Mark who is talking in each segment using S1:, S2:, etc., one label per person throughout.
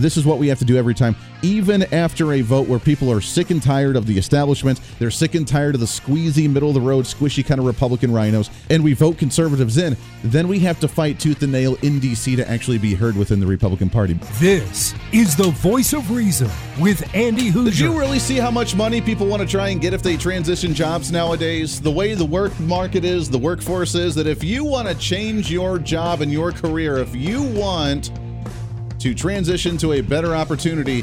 S1: this is what we have to do every time, even after a vote where people are sick and tired of the establishment. They're sick and tired of the squeezy, middle of the road, squishy kind of Republican rhinos, and we vote conservatives in. Then we have to fight tooth and nail in D.C. to actually be heard within the Republican Party.
S2: This is the voice of reason with Andy Hooser.
S1: Did you really see how much money people want to try and get if they transition jobs nowadays? The way the work market is, the workforce is, that if you want to change your job and your career, if you want to transition to a better opportunity.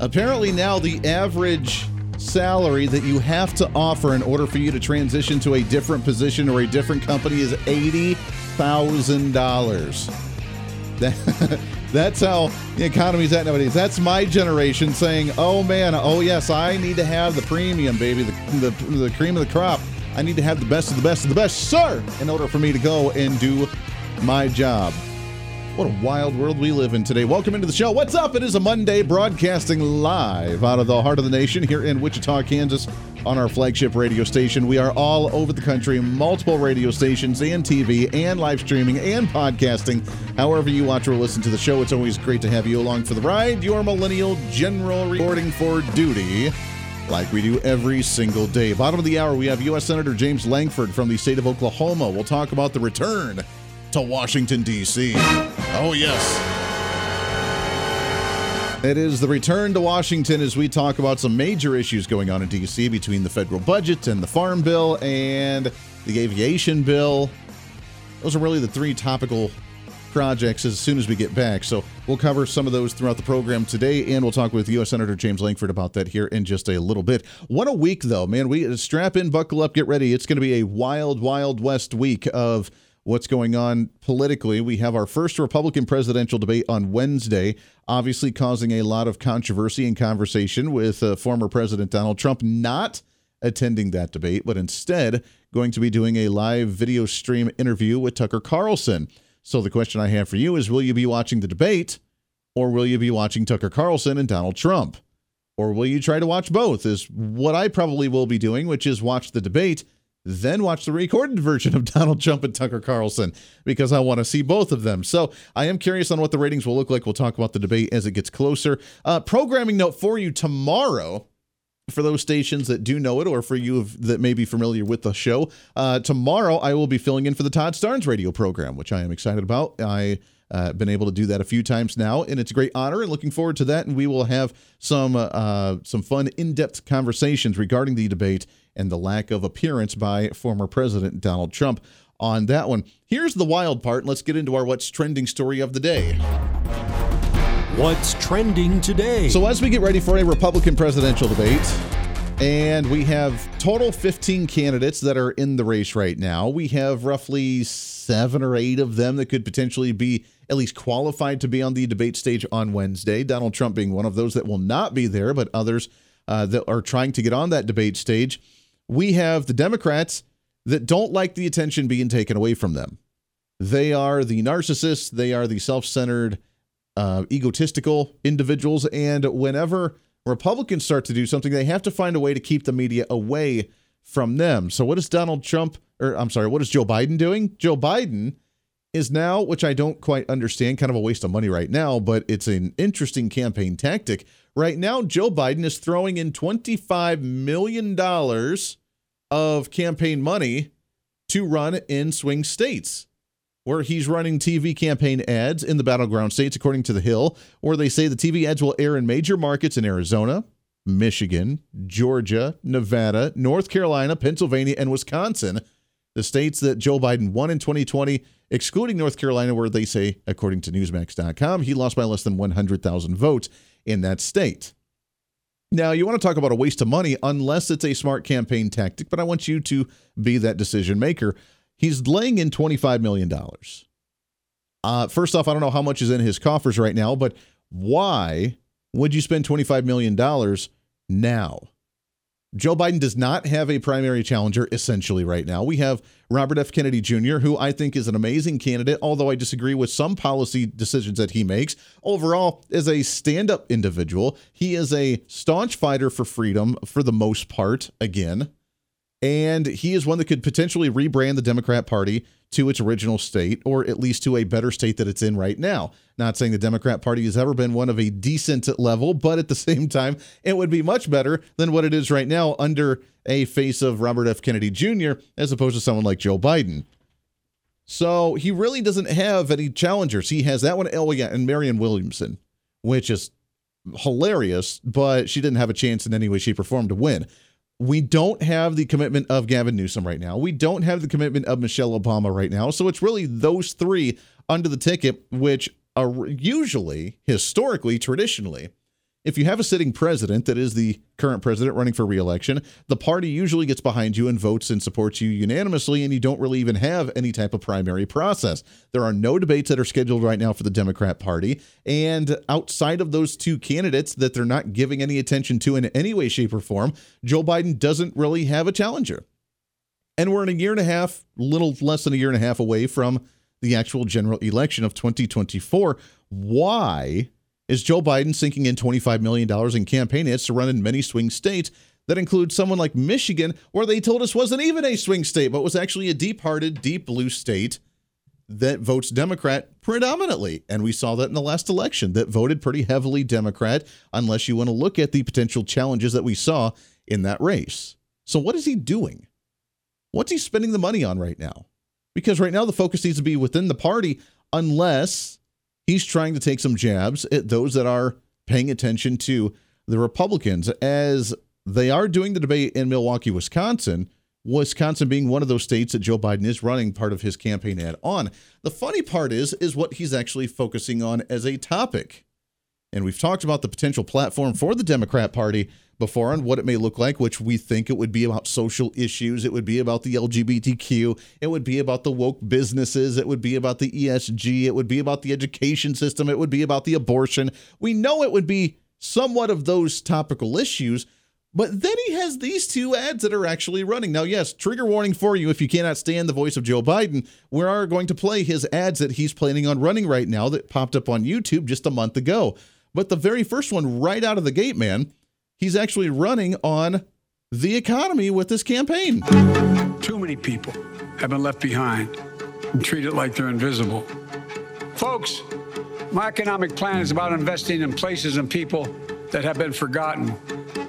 S1: Apparently, now the average salary that you have to offer in order for you to transition to a different position or a different company is $80,000. That, that's how the economy's at nowadays. That's my generation saying, oh man, oh yes, I need to have the premium, baby, the, the, the cream of the crop. I need to have the best of the best of the best, sir, in order for me to go and do my job. What a wild world we live in today. Welcome into the show. What's up? It is a Monday broadcasting live out of the heart of the nation here in Wichita, Kansas on our flagship radio station. We are all over the country, multiple radio stations and TV and live streaming and podcasting. However, you watch or listen to the show, it's always great to have you along for the ride. Your millennial general reporting for duty like we do every single day. Bottom of the hour, we have U.S. Senator James Lankford from the state of Oklahoma. We'll talk about the return to Washington, D.C. Oh, yes. It is the return to Washington as we talk about some major issues going on in D.C. between the federal budget and the farm bill and the aviation bill. Those are really the three topical projects as soon as we get back. So we'll cover some of those throughout the program today, and we'll talk with U.S. Senator James Lankford about that here in just a little bit. What a week, though, man! We strap in, buckle up, get ready. It's going to be a wild, wild west week of what's going on politically. We have our first Republican presidential debate on Wednesday, obviously causing a lot of controversy and conversation with uh, former President Donald Trump not attending that debate, but instead going to be doing a live video stream interview with Tucker Carlson. So the question I have for you is will you be watching the debate or will you be watching Tucker Carlson and Donald Trump? Or will you try to watch both? Is what I probably will be doing, which is watch the debate then watch the recorded version of Donald Trump and Tucker Carlson because I want to see both of them. So I am curious on what the ratings will look like. We'll talk about the debate as it gets closer. Uh, programming note for you tomorrow. For those stations that do know it, or for you that may be familiar with the show, uh, tomorrow I will be filling in for the Todd Starnes radio program, which I am excited about. I uh, been able to do that a few times now, and it's a great honor. And looking forward to that. And we will have some uh, some fun, in depth conversations regarding the debate and the lack of appearance by former President Donald Trump on that one. Here's the wild part. Let's get into our what's trending story of the day.
S2: What's trending today?
S1: So, as we get ready for a Republican presidential debate, and we have total 15 candidates that are in the race right now. We have roughly seven or eight of them that could potentially be at least qualified to be on the debate stage on Wednesday. Donald Trump being one of those that will not be there, but others uh, that are trying to get on that debate stage we have the Democrats that don't like the attention being taken away from them. They are the narcissists, they are the self centered, uh, egotistical individuals. And whenever Republicans start to do something, they have to find a way to keep the media away from them. So, what is Donald Trump, or I'm sorry, what is Joe Biden doing? Joe Biden is now, which I don't quite understand, kind of a waste of money right now, but it's an interesting campaign tactic. Right now, Joe Biden is throwing in $25 million of campaign money to run in swing states, where he's running TV campaign ads in the battleground states, according to The Hill, where they say the TV ads will air in major markets in Arizona, Michigan, Georgia, Nevada, North Carolina, Pennsylvania, and Wisconsin. The states that Joe Biden won in 2020, excluding North Carolina, where they say, according to Newsmax.com, he lost by less than 100,000 votes in that state. Now, you want to talk about a waste of money unless it's a smart campaign tactic, but I want you to be that decision maker. He's laying in $25 million. Uh, first off, I don't know how much is in his coffers right now, but why would you spend $25 million now? Joe Biden does not have a primary challenger essentially right now. We have Robert F. Kennedy Jr., who I think is an amazing candidate, although I disagree with some policy decisions that he makes. Overall, as a stand up individual, he is a staunch fighter for freedom for the most part, again. And he is one that could potentially rebrand the Democrat Party to its original state, or at least to a better state that it's in right now. Not saying the Democrat Party has ever been one of a decent level, but at the same time, it would be much better than what it is right now under a face of Robert F. Kennedy Jr., as opposed to someone like Joe Biden. So he really doesn't have any challengers. He has that one, oh yeah, and Marianne Williamson, which is hilarious, but she didn't have a chance in any way, shape, or form to win. We don't have the commitment of Gavin Newsom right now. We don't have the commitment of Michelle Obama right now. So it's really those three under the ticket, which are usually, historically, traditionally, if you have a sitting president that is the current president running for reelection, the party usually gets behind you and votes and supports you unanimously, and you don't really even have any type of primary process. There are no debates that are scheduled right now for the Democrat Party. And outside of those two candidates that they're not giving any attention to in any way, shape, or form, Joe Biden doesn't really have a challenger. And we're in a year and a half, little less than a year and a half away from the actual general election of 2024. Why? Is Joe Biden sinking in $25 million in campaign ads to run in many swing states that include someone like Michigan, where they told us wasn't even a swing state, but was actually a deep hearted, deep blue state that votes Democrat predominantly. And we saw that in the last election that voted pretty heavily Democrat, unless you want to look at the potential challenges that we saw in that race. So, what is he doing? What's he spending the money on right now? Because right now the focus needs to be within the party, unless he's trying to take some jabs at those that are paying attention to the Republicans as they are doing the debate in Milwaukee, Wisconsin. Wisconsin being one of those states that Joe Biden is running part of his campaign ad on. The funny part is is what he's actually focusing on as a topic. And we've talked about the potential platform for the Democrat Party before and what it may look like, which we think it would be about social issues. It would be about the LGBTQ. It would be about the woke businesses. It would be about the ESG. It would be about the education system. It would be about the abortion. We know it would be somewhat of those topical issues. But then he has these two ads that are actually running. Now, yes, trigger warning for you if you cannot stand the voice of Joe Biden. We are going to play his ads that he's planning on running right now that popped up on YouTube just a month ago. But the very first one, right out of the gate, man, he's actually running on the economy with this campaign.
S3: Too many people have been left behind and treated like they're invisible. Folks, my economic plan is about investing in places and people that have been forgotten.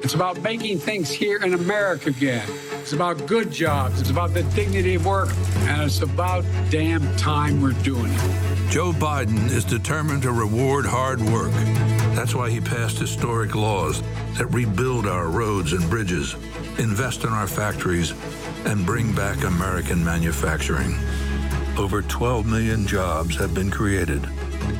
S3: It's about making things here in America again. It's about good jobs. It's about the dignity of work. And it's about damn time we're doing it.
S4: Joe Biden is determined to reward hard work. That's why he passed historic laws that rebuild our roads and bridges, invest in our factories, and bring back American manufacturing. Over 12 million jobs have been created,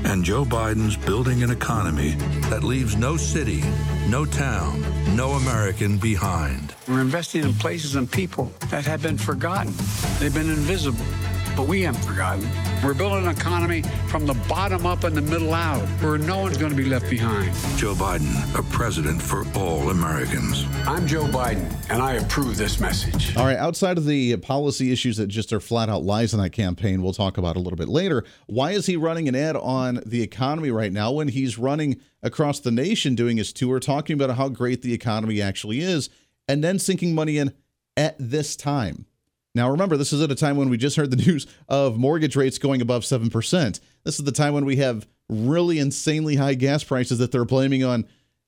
S4: and Joe Biden's building an economy that leaves no city, no town, no American behind.
S3: We're investing in places and people that have been forgotten. They've been invisible but we haven't forgotten. We're building an economy from the bottom up and the middle out, where no one's going to be left behind.
S4: Joe Biden, a president for all Americans.
S3: I'm Joe Biden, and I approve this message.
S1: All right, outside of the policy issues that just are flat out lies in that campaign, we'll talk about a little bit later. Why is he running an ad on the economy right now when he's running across the nation doing his tour, talking about how great the economy actually is, and then sinking money in at this time? Now, remember, this is at a time when we just heard the news of mortgage rates going above 7%. This is the time when we have really insanely high gas prices that they're blaming on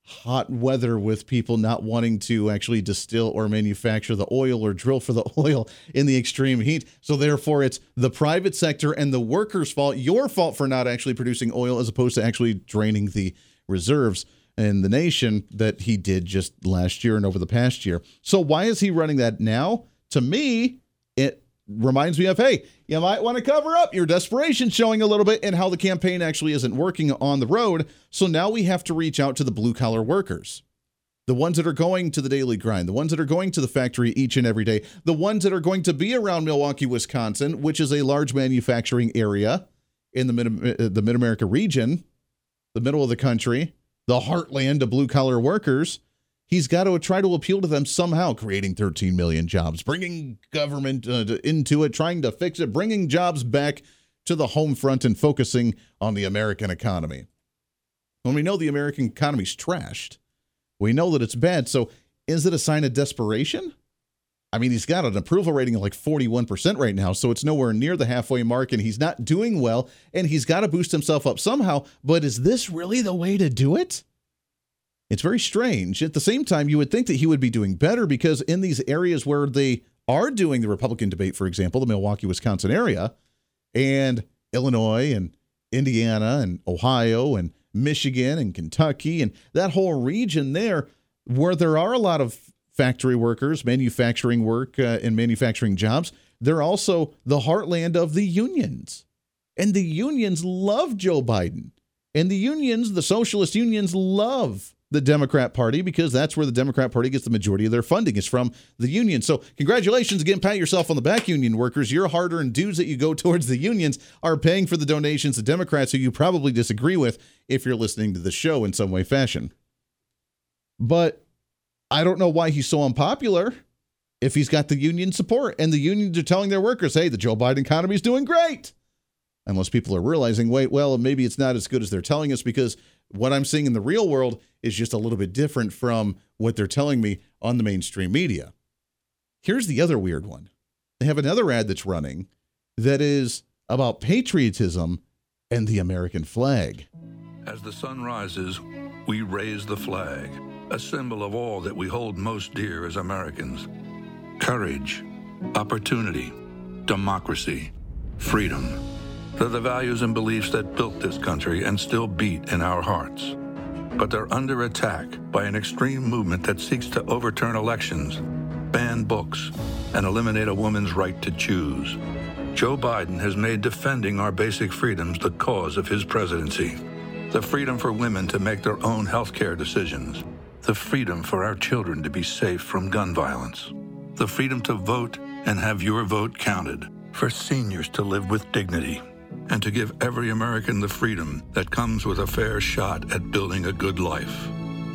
S1: hot weather with people not wanting to actually distill or manufacture the oil or drill for the oil in the extreme heat. So, therefore, it's the private sector and the workers' fault, your fault for not actually producing oil as opposed to actually draining the reserves in the nation that he did just last year and over the past year. So, why is he running that now? To me, reminds me of hey, you might want to cover up your desperation showing a little bit and how the campaign actually isn't working on the road. So now we have to reach out to the blue collar workers. The ones that are going to the daily grind, the ones that are going to the factory each and every day, the ones that are going to be around Milwaukee, Wisconsin, which is a large manufacturing area in the mid, uh, the Mid America region, the middle of the country, the heartland of blue collar workers he's got to try to appeal to them somehow, creating 13 million jobs, bringing government uh, into it, trying to fix it, bringing jobs back to the home front and focusing on the American economy. When we know the American economy's trashed, we know that it's bad. So is it a sign of desperation? I mean, he's got an approval rating of like 41% right now, so it's nowhere near the halfway mark, and he's not doing well, and he's got to boost himself up somehow. But is this really the way to do it? It's very strange. At the same time, you would think that he would be doing better because in these areas where they are doing the Republican debate, for example, the Milwaukee, Wisconsin area, and Illinois and Indiana and Ohio and Michigan and Kentucky and that whole region there, where there are a lot of factory workers, manufacturing work, uh, and manufacturing jobs, they're also the heartland of the unions. And the unions love Joe Biden. And the unions, the socialist unions, love the Democrat Party because that's where the Democrat Party gets the majority of their funding is from the union. So congratulations again, pat yourself on the back, union workers. Your hard-earned dues that you go towards the unions are paying for the donations to Democrats who you probably disagree with if you're listening to the show in some way, fashion. But I don't know why he's so unpopular if he's got the union support and the unions are telling their workers, hey, the Joe Biden economy is doing great. Unless people are realizing, wait, well, maybe it's not as good as they're telling us because what I'm seeing in the real world is just a little bit different from what they're telling me on the mainstream media. Here's the other weird one they have another ad that's running that is about patriotism and the American flag.
S4: As the sun rises, we raise the flag, a symbol of all that we hold most dear as Americans courage, opportunity, democracy, freedom. They're the values and beliefs that built this country and still beat in our hearts. But they're under attack by an extreme movement that seeks to overturn elections, ban books, and eliminate a woman's right to choose. Joe Biden has made defending our basic freedoms the cause of his presidency. The freedom for women to make their own health care decisions. The freedom for our children to be safe from gun violence. The freedom to vote and have your vote counted. For seniors to live with dignity and to give every American the freedom that comes with a fair shot at building a good life.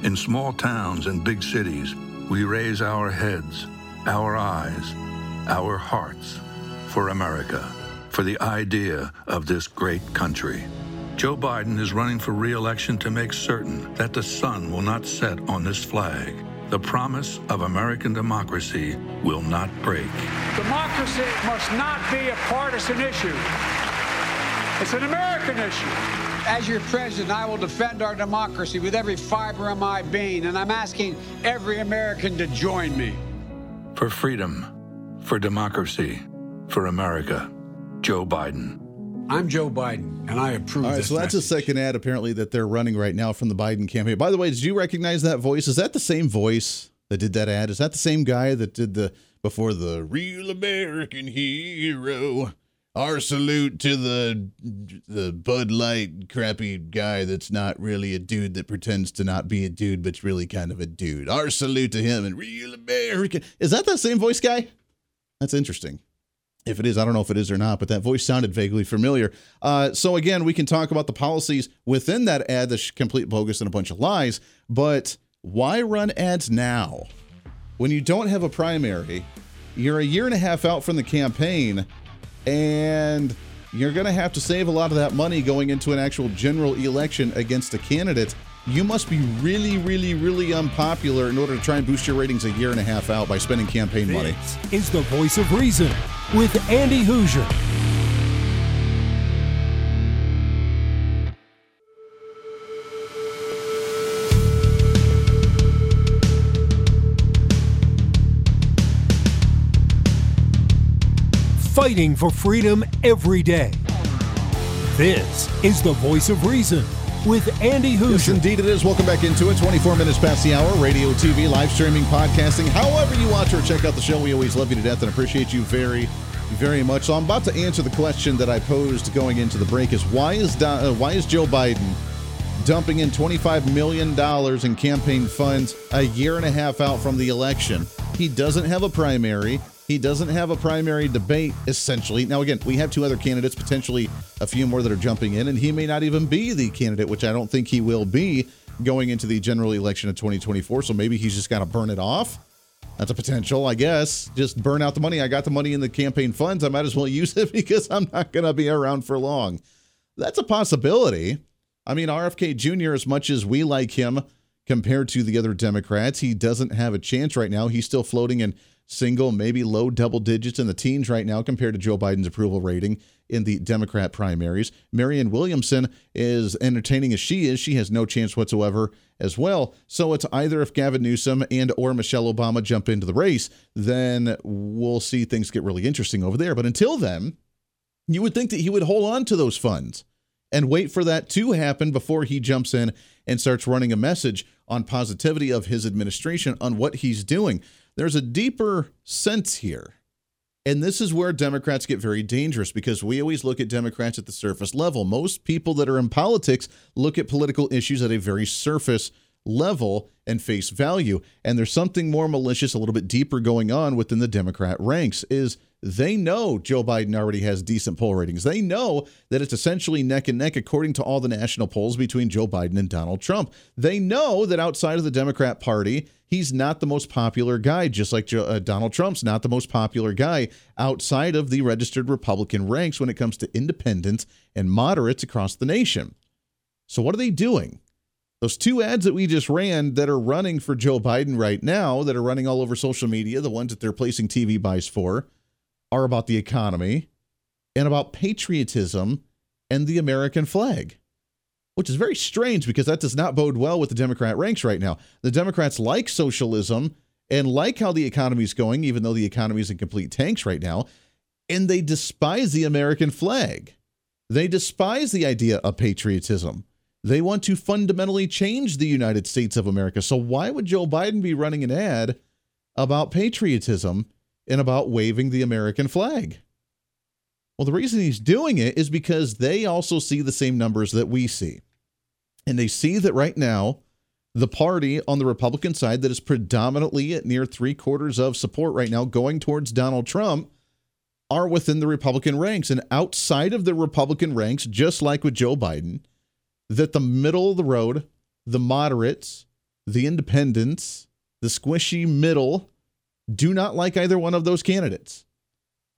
S4: In small towns and big cities, we raise our heads, our eyes, our hearts for America, for the idea of this great country. Joe Biden is running for re-election to make certain that the sun will not set on this flag. The promise of American democracy will not break.
S3: Democracy must not be a partisan issue. It's an American issue.
S5: As your president, I will defend our democracy with every fiber of my being, and I'm asking every American to join me.
S4: For freedom, for democracy, for America, Joe Biden.
S5: I'm Joe Biden, and I approve.
S1: All right,
S5: this
S1: so that's a second ad apparently that they're running right now from the Biden campaign. By the way, did you recognize that voice? Is that the same voice that did that ad? Is that the same guy that did the before the real American hero? Our salute to the the Bud Light crappy guy that's not really a dude that pretends to not be a dude but's really kind of a dude. Our salute to him and real American. Is that the same voice guy? That's interesting. If it is, I don't know if it is or not, but that voice sounded vaguely familiar. Uh, so again, we can talk about the policies within that ad that's complete bogus and a bunch of lies. But why run ads now when you don't have a primary? You're a year and a half out from the campaign, and you're going to have to save a lot of that money going into an actual general election against a candidate. You must be really, really, really unpopular in order to try and boost your ratings a year and a half out by spending campaign money.
S2: Is the voice of reason with Andy Hooser. Fighting for freedom every day. This is the voice of reason with Andy
S1: Yes, indeed it is. Welcome back into it. 24 minutes past the hour. Radio, TV, live streaming, podcasting. However you watch or check out the show, we always love you to death and appreciate you very, very much. So I'm about to answer the question that I posed going into the break: Is why is uh, why is Joe Biden dumping in 25 million dollars in campaign funds a year and a half out from the election? He doesn't have a primary. He doesn't have a primary debate, essentially. Now, again, we have two other candidates, potentially a few more that are jumping in, and he may not even be the candidate, which I don't think he will be going into the general election of 2024. So maybe he's just got to burn it off. That's a potential, I guess. Just burn out the money. I got the money in the campaign funds. I might as well use it because I'm not going to be around for long. That's a possibility. I mean, RFK Jr., as much as we like him compared to the other Democrats, he doesn't have a chance right now. He's still floating in single, maybe low double digits in the teens right now compared to Joe Biden's approval rating in the Democrat primaries. Marianne Williamson is entertaining as she is. She has no chance whatsoever as well. So it's either if Gavin Newsom and or Michelle Obama jump into the race, then we'll see things get really interesting over there. But until then, you would think that he would hold on to those funds and wait for that to happen before he jumps in and starts running a message on positivity of his administration on what he's doing. There's a deeper sense here. And this is where Democrats get very dangerous because we always look at Democrats at the surface level. Most people that are in politics look at political issues at a very surface level and face value. And there's something more malicious, a little bit deeper going on within the Democrat ranks is they know Joe Biden already has decent poll ratings. They know that it's essentially neck and neck according to all the national polls between Joe Biden and Donald Trump. They know that outside of the Democrat Party, he's not the most popular guy, just like Joe, uh, Donald Trump's not the most popular guy outside of the registered Republican ranks when it comes to independents and moderates across the nation. So, what are they doing? Those two ads that we just ran that are running for Joe Biden right now, that are running all over social media, the ones that they're placing TV buys for, are about the economy and about patriotism and the American flag, which is very strange because that does not bode well with the Democrat ranks right now. The Democrats like socialism and like how the economy is going, even though the economy is in complete tanks right now, and they despise the American flag. They despise the idea of patriotism. They want to fundamentally change the United States of America. So, why would Joe Biden be running an ad about patriotism and about waving the American flag? Well, the reason he's doing it is because they also see the same numbers that we see. And they see that right now, the party on the Republican side that is predominantly at near three quarters of support right now going towards Donald Trump are within the Republican ranks. And outside of the Republican ranks, just like with Joe Biden, that the middle of the road, the moderates, the independents, the squishy middle do not like either one of those candidates.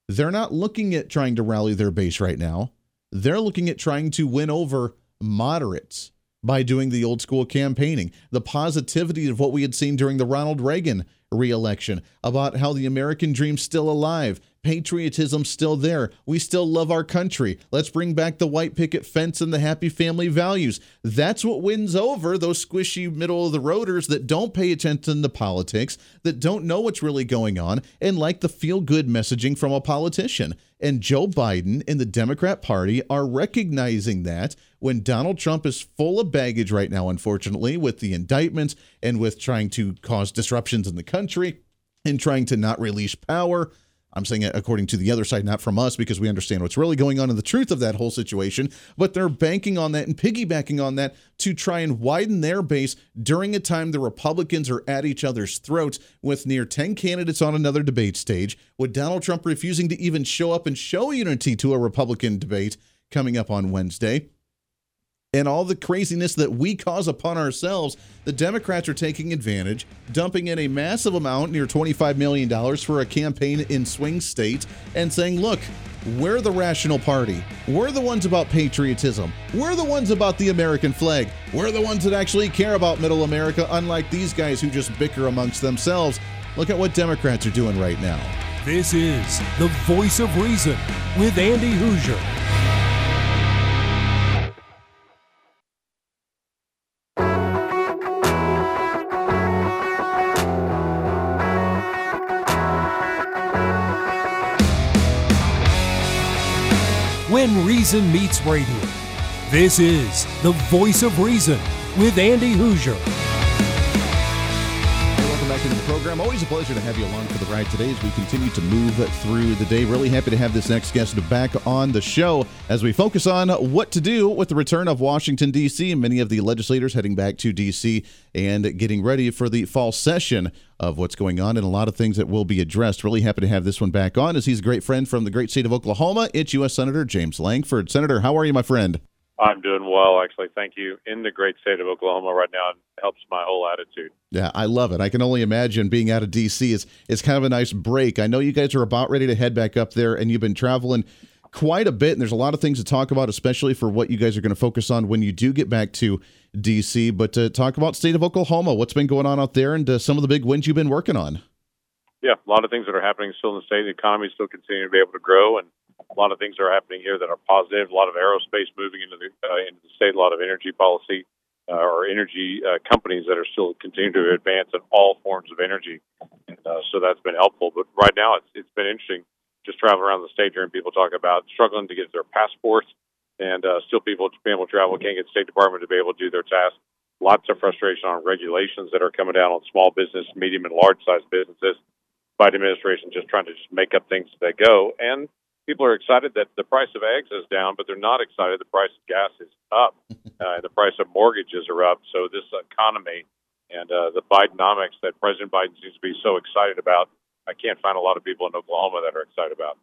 S1: They're not looking at trying to rally their base right now. They're looking at trying to win over moderates by doing the old school campaigning. The positivity of what we had seen during the Ronald Reagan reelection about how the American dream's still alive, patriotism still there. We still love our country. Let's bring back the white picket fence and the happy family values. That's what wins over those squishy middle of the roaders that don't pay attention to politics, that don't know what's really going on, and like the feel good messaging from a politician. And Joe Biden and the Democrat Party are recognizing that when Donald Trump is full of baggage right now, unfortunately, with the indictments and with trying to cause disruptions in the country and trying to not release power I'm saying it according to the other side, not from us, because we understand what's really going on in the truth of that whole situation. But they're banking on that and piggybacking on that to try and widen their base during a time the Republicans are at each other's throats with near 10 candidates on another debate stage, with Donald Trump refusing to even show up and show unity to a Republican debate coming up on Wednesday and all the craziness that we cause upon ourselves, the Democrats are taking advantage, dumping in a massive amount, near $25 million, for a campaign in swing states, and saying, look, we're the rational party. We're the ones about patriotism. We're the ones about the American flag. We're the ones that actually care about middle America, unlike these guys who just bicker amongst themselves. Look at what Democrats are doing right now.
S2: This is the voice of reason with Andy Hooser. Reason Meets Radio. This is the voice of reason with Andy Hooser.
S1: Back into the program. Always a pleasure to have you along for the ride today as we continue to move through the day. Really happy to have this next guest back on the show as we focus on what to do with the return of Washington, D.C., and many of the legislators heading back to D.C. and getting ready for the fall session of what's going on and a lot of things that will be addressed. Really happy to have this one back on as he's a great friend from the great state of Oklahoma. It's U.S. Senator James Lankford. Senator, how are you, my friend?
S6: I'm doing well, actually. Thank you. In the great state of Oklahoma right now, it helps my whole attitude.
S1: Yeah, I love it. I can only imagine being out of D.C. is is kind of a nice break. I know you guys are about ready to head back up there, and you've been traveling quite a bit, and there's a lot of things to talk about, especially for what you guys are going to focus on when you do get back to D.C. But to talk about state of Oklahoma, what's been going on out there, and uh, some of the big wins you've been working on.
S6: Yeah, a lot of things that are happening still in the state. The economy is still continuing to be able to grow, and a lot of things are happening here that are positive. A lot of aerospace moving into the uh, into the state. A lot of energy policy uh, or energy uh, companies that are still continuing to advance in all forms of energy. And, uh, so that's been helpful. But right now, it's it's been interesting just traveling around the state hearing people talk about struggling to get their passports, and uh, still people being able to travel can't get State Department to be able to do their tasks. Lots of frustration on regulations that are coming down on small business, medium, and large sized businesses Biden administration just trying to just make up things as they go. And people are excited that the price of eggs is down, but they're not excited the price of gas is up uh, and the price of mortgages are up. So this economy and uh, the Bidenomics that President Biden seems to be so excited about, I can't find a lot of people in Oklahoma that are excited about.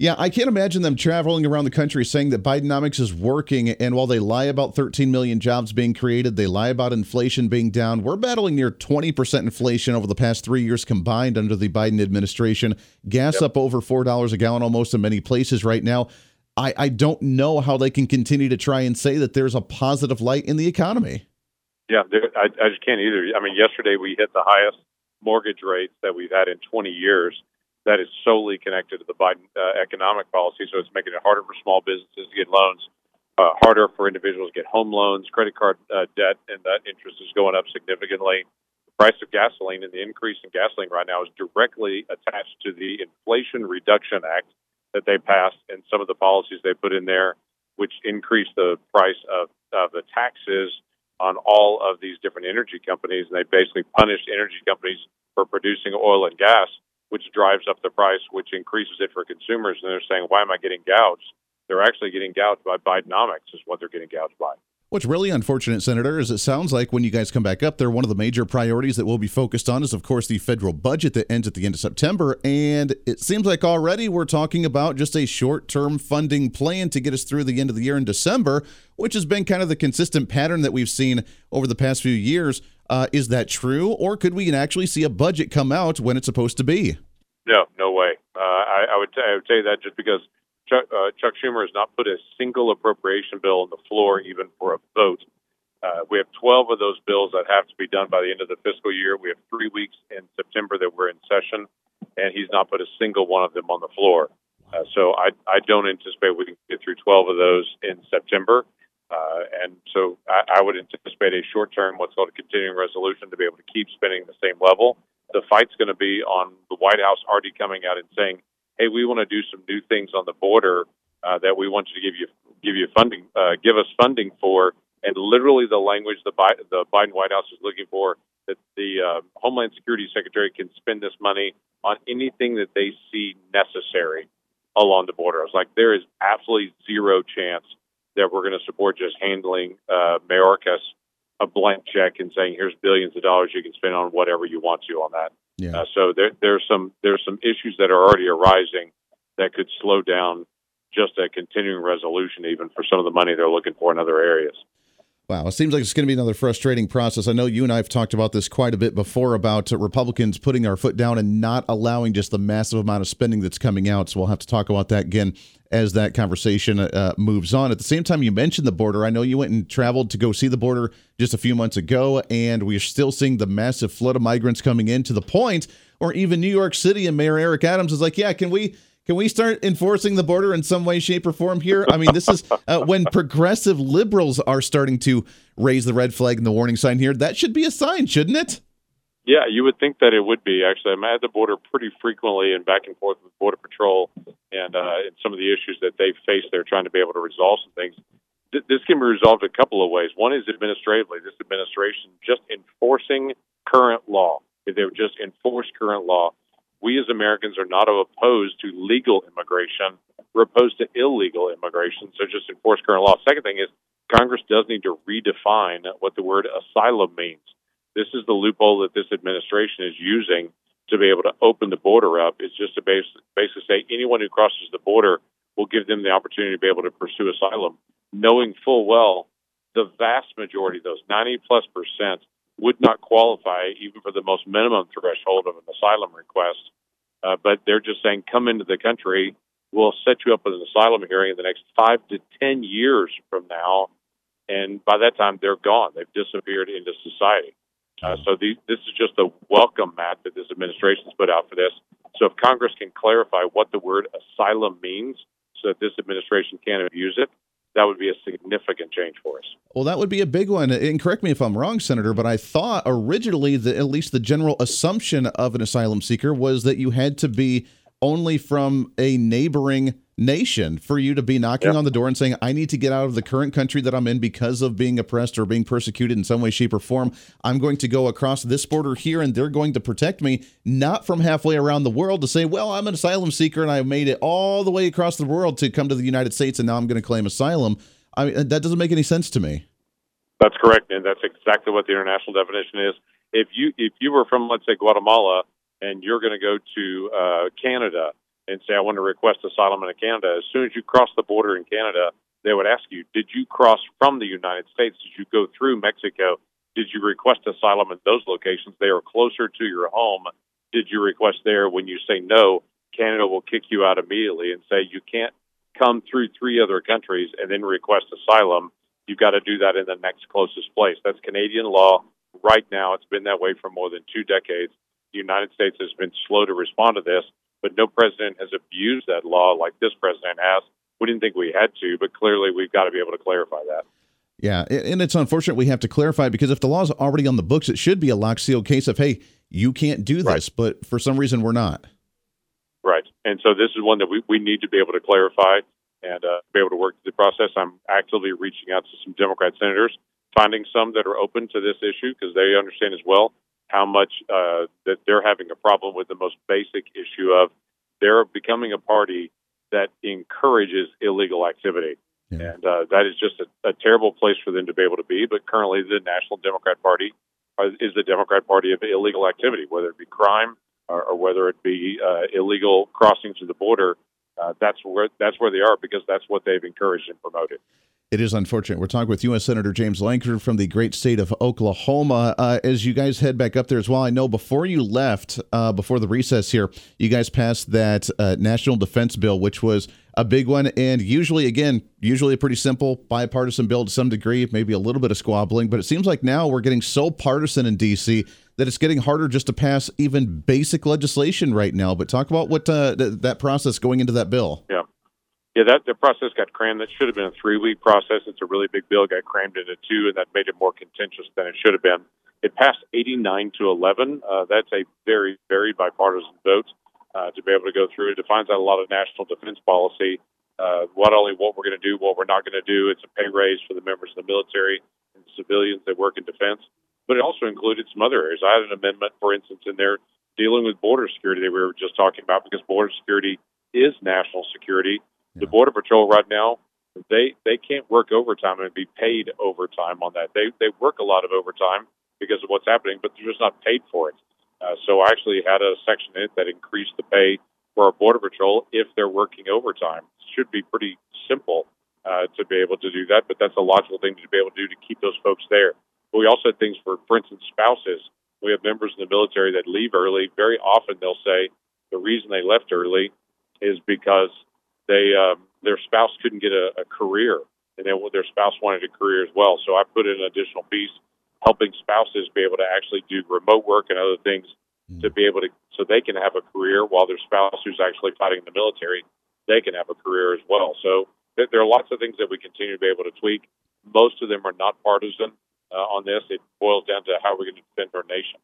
S1: Yeah, I can't imagine them traveling around the country saying that Bidenomics is working. And while they lie about 13 million jobs being created, they lie about inflation being down. We're battling near 20% inflation over the past three years combined under the Biden administration. Gas yep. up over $4 a gallon almost in many places right now. I, I don't know how they can continue to try and say that there's a positive light in the economy.
S6: Yeah, I, I just can't either. I mean, yesterday we hit the highest mortgage rates that we've had in 20 years that is solely connected to the Biden uh, economic policy. So it's making it harder for small businesses to get loans, uh, harder for individuals to get home loans, credit card uh, debt, and that interest is going up significantly. The price of gasoline and the increase in gasoline right now is directly attached to the Inflation Reduction Act that they passed and some of the policies they put in there, which increase the price of, of the taxes on all of these different energy companies. And they basically punished energy companies for producing oil and gas which drives up the price, which increases it for consumers. And they're saying, why am I getting gouged? They're actually getting gouged by Bidenomics, is what they're getting gouged by.
S1: What's really unfortunate, Senator, is it sounds like when you guys come back up there, one of the major priorities that we'll be focused on is, of course, the federal budget that ends at the end of September. And it seems like already we're talking about just a short term funding plan to get us through the end of the year in December, which has been kind of the consistent pattern that we've seen over the past few years. Uh, is that true, or could we actually see a budget come out when it's supposed to be?
S6: No, no way. Uh, I, I would t- I would say that just because Chuck, uh, Chuck Schumer has not put a single appropriation bill on the floor, even for a vote. Uh, we have 12 of those bills that have to be done by the end of the fiscal year. We have three weeks in September that we're in session, and he's not put a single one of them on the floor. Uh, so I, I don't anticipate we can get through 12 of those in September. Uh, and so I, I would anticipate a short term, what's called a continuing resolution, to be able to keep spending the same level. The fight's going to be on the White House already coming out and saying, "Hey, we want to do some new things on the border uh, that we want you to give you give you funding, uh, give us funding for." And literally, the language the, Bi- the Biden White House is looking for that the uh, Homeland Security Secretary can spend this money on anything that they see necessary along the border. I was like, there is absolutely zero chance that we're going to support just handling uh, Mayorkas a blank check and saying here's billions of dollars you can spend on whatever you want to on that. Yeah. Uh, so there, there's some there's some issues that are already arising that could slow down just a continuing resolution even for some of the money they're looking for in other areas.
S1: Wow, it seems like it's going to be another frustrating process. I know you and I have talked about this quite a bit before about Republicans putting our foot down and not allowing just the massive amount of spending that's coming out. So we'll have to talk about that again as that conversation uh, moves on. At the same time, you mentioned the border. I know you went and traveled to go see the border just a few months ago, and we're still seeing the massive flood of migrants coming in to the point, or even New York City and Mayor Eric Adams is like, yeah, can we can we start enforcing the border in some way, shape, or form here? I mean, this is uh, when progressive liberals are starting to raise the red flag and the warning sign here. That should be a sign, shouldn't it?
S6: Yeah, you would think that it would be. Actually, I'm at the border pretty frequently and back and forth with Border Patrol and, uh, and some of the issues that they face. They're trying to be able to resolve some things. Th- this can be resolved a couple of ways. One is administratively. This administration just enforcing current law. If they would just enforce current law, we as Americans are not opposed to legal immigration. We're opposed to illegal immigration. So just enforce current law. Second thing is Congress does need to redefine what the word asylum means. This is the loophole that this administration is using to be able to open the border up. It's just to basically say anyone who crosses the border will give them the opportunity to be able to pursue asylum, knowing full well the vast majority of those, 90 plus percent, would not qualify even for the most minimum threshold of an asylum request. Uh, but they're just saying, come into the country. We'll set you up with an asylum hearing in the next five to 10 years from now. And by that time, they're gone. They've disappeared into society. Uh, so the, this is just a welcome mat that this administration's put out for this. So if Congress can clarify what the word asylum means, so that this administration can't abuse it, that would be a significant change for us.
S1: Well, that would be a big one. And correct me if I'm wrong, Senator, but I thought originally that at least the general assumption of an asylum seeker was that you had to be only from a neighboring nation for you to be knocking on the door and saying, I need to get out of the current country that I'm in because of being oppressed or being persecuted in some way, shape, or form. I'm going to go across this border here and they're going to protect me, not from halfway around the world to say, well, I'm an asylum seeker and I made it all the way across the world to come to the United States and now I'm going to claim asylum. I mean, that doesn't make any sense to me.
S6: That's correct, and that's exactly what the international definition is. If you if you were from let's say Guatemala and you're going to go to uh, Canada and say, I want to request asylum in Canada, as soon as you cross the border in Canada, they would ask you, Did you cross from the United States? Did you go through Mexico? Did you request asylum in those locations? They are closer to your home. Did you request there? When you say no, Canada will kick you out immediately and say you can't come through three other countries and then request asylum. You've got to do that in the next closest place. That's Canadian law right now. It's been that way for more than two decades. The United States has been slow to respond to this but no president has abused that law like this president has. We didn't think we had to, but clearly we've got to be able to clarify that.
S1: Yeah, and it's unfortunate we have to clarify because if the law is already on the books, it should be a lock seal case of hey, you can't do this, right. but for some reason we're not.
S6: Right, and so this is one that we, we need to be able to clarify and uh, be able to work through the process. I'm actively reaching out to some Democrat senators, finding some that are open to this issue because they understand as well how much uh, that they're having a problem with the most basic issue of they're becoming a party that encourages illegal activity. Yeah. And uh, that is just a, a, terrible place for them to be able to be. But currently, the National Democrat Party is the Democrat Party of illegal activity, whether it be crime or, or whether it be uh, illegal crossings of the border. Uh, that's where that's where they are because that's what they've encouraged and promoted.
S1: It is unfortunate. We're talking with U.S. Senator James Lankford from the great state of Oklahoma. Uh, as you guys head back up there as well, I know before you left, uh, before the recess here, you guys passed that uh, national defense bill, which was a big one. And usually, again, usually a pretty simple bipartisan bill to some degree, maybe a little bit of squabbling. But it seems like now we're getting so partisan in D.C. that it's getting harder just to pass even basic legislation right now. But talk about what uh, th- that process going into that bill.
S6: Yeah. Yeah, that the process got crammed. That should have been a three week process. It's a really big bill, got crammed into two, and that made it more contentious than it should have been. It passed 89 to 11. Uh, that's a very, very bipartisan vote uh, to be able to go through. It defines out a lot of national defense policy. Uh, what only what we're going to do, what we're not going to do. It's a pay raise for the members of the military and civilians that work in defense. But it also included some other areas. I had an amendment, for instance, in there dealing with border security that we were just talking about because border security is national security the Border Patrol right now, they they can't work overtime and be paid overtime on that. They they work a lot of overtime because of what's happening, but they're just not paid for it. Uh, so I actually had a section in it that increased the pay for our Border Patrol if they're working overtime. It should be pretty simple uh, to be able to do that, but that's a logical thing to be able to do to keep those folks there. But we also had things for, for instance, spouses. We have members in the military that leave early. Very often they'll say the reason they left early is because they um, their spouse couldn't get a, a career, and they, their spouse wanted a career as well. So I put in an additional piece helping spouses be able to actually do remote work and other things to be able to so they can have a career while their spouse who's actually fighting in the military they can have a career as well. So there are lots of things that we continue to be able to tweak. Most of them are not partisan uh, on this. It boils down to how we're going to defend our nation.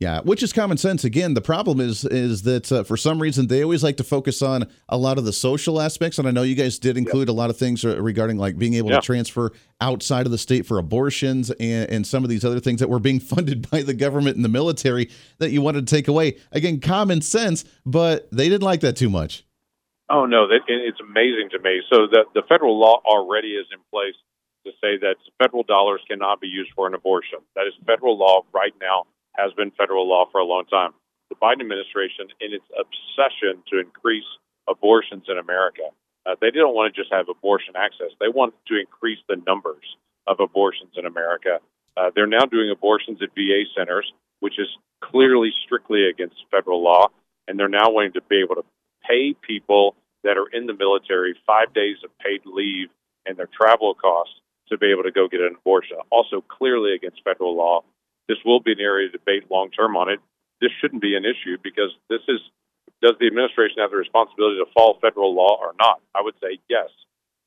S1: Yeah, which is common sense. Again, the problem is is that uh, for some reason they always like to focus on a lot of the social aspects, and I know you guys did include a lot of things regarding like being able to transfer outside of the state for abortions and, and some of these other things that were being funded by the government and the military that you wanted to take away. Again, common sense, but they didn't like that too much.
S6: Oh no, that, it's amazing to me. So the the federal law already is in place to say that federal dollars cannot be used for an abortion. That is federal law right now has been federal law for a long time. The Biden administration, in its obsession to increase abortions in America, uh, they didn't want to just have abortion access. They wanted to increase the numbers of abortions in America. Uh, they're now doing abortions at VA centers, which is clearly strictly against federal law. And they're now wanting to be able to pay people that are in the military five days of paid leave and their travel costs to be able to go get an abortion. Also, clearly against federal law this will be an area of debate long term on it. This shouldn't be an issue because this is does the administration have the responsibility to follow federal law or not? I would say yes,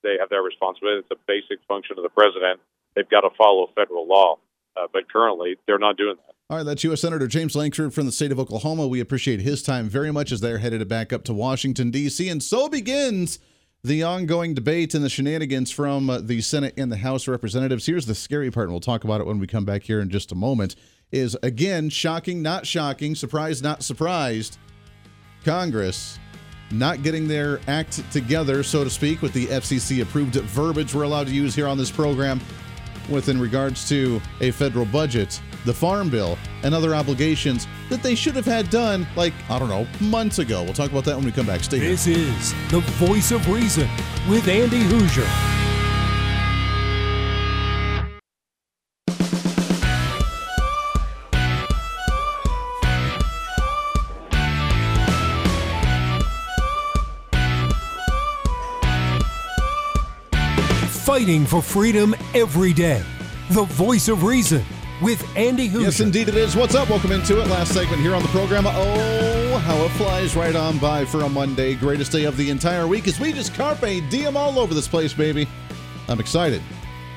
S6: they have that responsibility. It's a basic function of the president. They've got to follow federal law, uh, but currently they're not doing that.
S1: All right, that's U.S. Senator James Lankford from the state of Oklahoma. We appreciate his time very much as they're headed back up to Washington, D.C. And so begins the ongoing debate and the shenanigans from uh, the Senate and the House representatives. Here's the scary part, and we'll talk about it when we come back here in just a moment. Is again shocking, not shocking, surprised, not surprised. Congress not getting their act together, so to speak, with the FCC approved verbiage we're allowed to use here on this program within regards to a federal budget, the farm bill, and other obligations that they should have had done, like, I don't know, months ago. We'll talk about that when we come back. Stay
S2: This is the voice of reason with Andy Hooser. Fighting for freedom every day. The voice of reason with Andy Hooser.
S1: Yes, indeed it is. What's up? Welcome into it. Last segment here on the program. Oh, how it flies right on by for a Monday. Greatest day of the entire week as we just carpe diem all over this place, baby. I'm excited.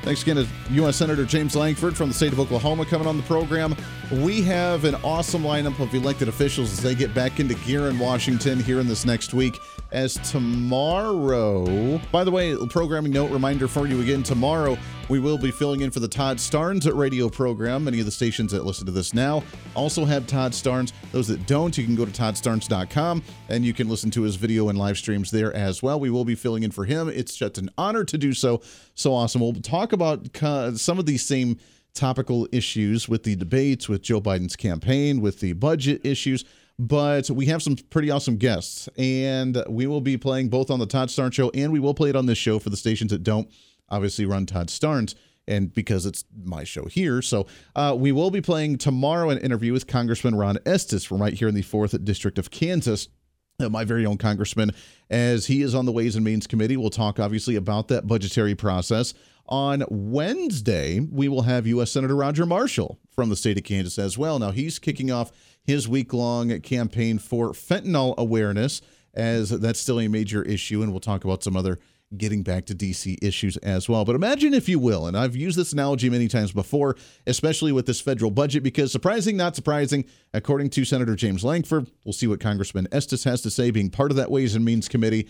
S1: Thanks again to U.S. Senator James Lankford from the state of Oklahoma coming on the program. We have an awesome lineup of elected officials as they get back into gear in Washington here in this next week. As tomorrow, by the way, programming note reminder for you again tomorrow, we will be filling in for the Todd Starnes radio program. Many of the stations that listen to this now also have Todd Starnes. Those that don't, you can go to toddstarnes.com and you can listen to his video and live streams there as well. We will be filling in for him. It's just an honor to do so. So awesome. We'll talk about uh, some of these same topical issues with the debates, with Joe Biden's campaign, with the budget issues. But we have some pretty awesome guests, and we will be playing both on the Todd Starnes show and we will play it on this show for the stations that don't obviously run Todd Starnes and because it's my show here. So uh, we will be playing tomorrow an interview with Congressman Ron Estes from right here in the 4th District of Kansas. Uh, my very own congressman, as he is on the Ways and Means Committee. We'll talk obviously about that budgetary process. On Wednesday, we will have U.S. Senator Roger Marshall from the state of Kansas as well. Now, he's kicking off his week long campaign for fentanyl awareness, as that's still a major issue, and we'll talk about some other getting back to DC issues as well. But imagine, if you will, and I've used this analogy many times before, especially with this federal budget, because surprising, not surprising, according to Senator James Lankford, we'll see what Congressman Estes has to say, being part of that Ways and Means Committee.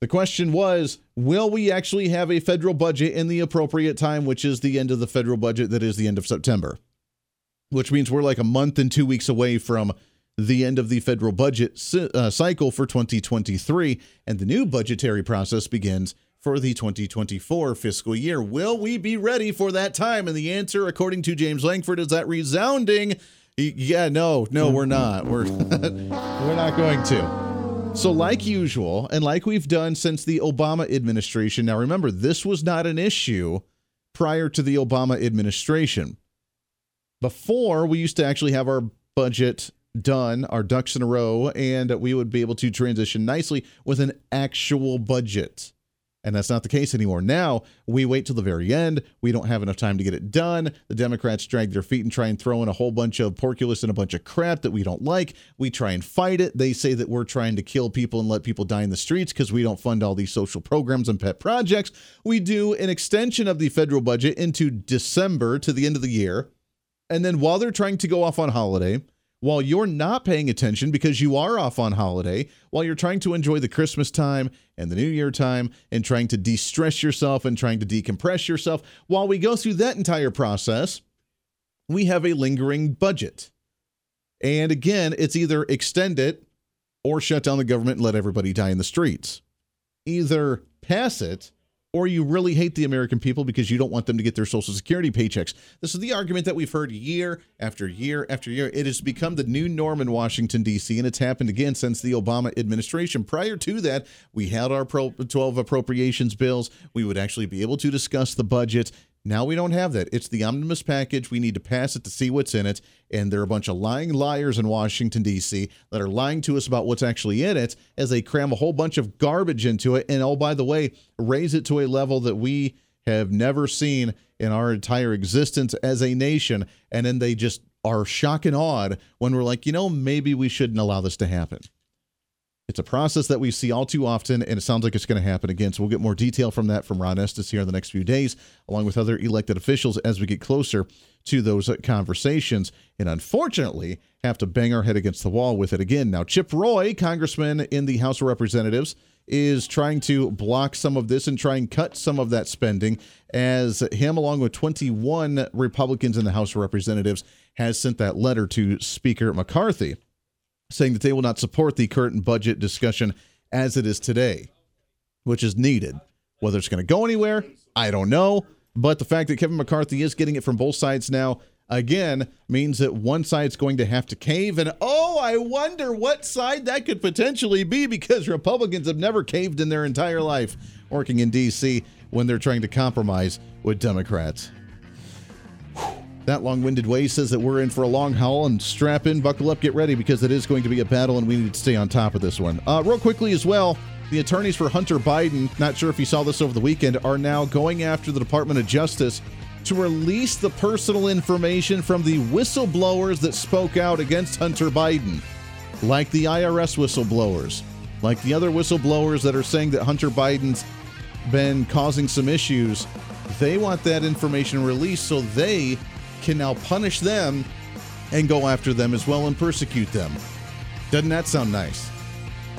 S1: The question was Will we actually have a federal budget in the appropriate time, which is the end of the federal budget, that is the end of September? Which means we're like a month and two weeks away from the end of the federal budget uh, cycle for 2023, and the new budgetary process begins for the 2024 fiscal year. Will we be ready for that time? And the answer, according to James Lankford, is that resounding yeah, no, no, we're not. We're we're not going to. So, like usual, and like we've done since the Obama administration, now remember, this was not an issue prior to the Obama administration. Before, we used to actually have our budget done, our ducks in a row, and we would be able to transition nicely with an actual budget. And that's not the case anymore. Now we wait till the very end. We don't have enough time to get it done. The Democrats drag their feet and try and throw in a whole bunch of porculus and a bunch of crap that we don't like. We try and fight it. They say that we're trying to kill people and let people die in the streets because we don't fund all these social programs and pet projects. We do an extension of the federal budget into December to the end of the year. And then while they're trying to go off on holiday, while you're not paying attention because you are off on holiday, while you're trying to enjoy the Christmas time and the New Year time and trying to de stress yourself and trying to decompress yourself, while we go through that entire process, we have a lingering budget. And again, it's either extend it or shut down the government and let everybody die in the streets. Either pass it or you really hate the American people because you don't want them to get their Social Security paychecks. This is the argument that we've heard year after year after year. It has become the new norm in Washington, D.C., and it's happened again since the Obama administration. Prior to that, we had our 12 appropriations bills. We would actually be able to discuss the budget. Now we don't have that. It's the omnibus package. We need to pass it to see what's in it. And there are a bunch of lying liars in Washington, D.C., that are lying to us about what's actually in it as they cram a whole bunch of garbage into it. And oh, by the way, raise it to a level that we have never seen in our entire existence as a nation. And then they just are shock and awed when we're like, you know, maybe we shouldn't allow this to happen. It's a process that we see all too often, and it sounds like it's going to happen again. So we'll get more detail from that from Ron Estes here in the next few days, along with other elected officials as we get closer to those uh, conversations. And unfortunately, have to bang our head against the wall with it again. Now, Chip Roy, congressman in the House of Representatives, is trying to block some of this and try and cut some of that spending as him along with 21 Republicans in the House of Representatives has sent that letter to Speaker McCarthy saying that they will not support the current budget discussion as it is today, which is needed. Whether it's going to go anywhere, I don't know. But the fact that Kevin McCarthy is getting it from both sides now, again, means that one side's going to have to cave. And oh, I wonder what side that could potentially be because Republicans have never caved in their entire life working in D.C. when they're trying to compromise with Democrats. That long winded way says that we're in for a long haul and strap in, buckle up, get ready because it is going to be a battle and we need to stay on top of this one. Uh, real quickly as well, the attorneys for Hunter Biden, not sure if you saw this over the weekend, are now going after the Department of Justice to release the personal information from the whistleblowers that spoke out against Hunter Biden, like the IRS whistleblowers, like the other whistleblowers that are saying that Hunter Biden's been causing some issues. They want that information released so they can now punish them and go after them as well and persecute them. Doesn't that sound nice?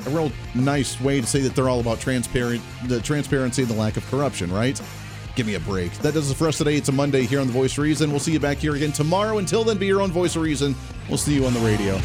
S1: A real nice way to say that they're all about transparent the transparency and the lack of corruption, right? Give me a break. That does it for us today. It's a Monday here on The Voice of Reason. We'll see you back here again tomorrow. Until then, be your own voice of reason. We'll see you on the radio.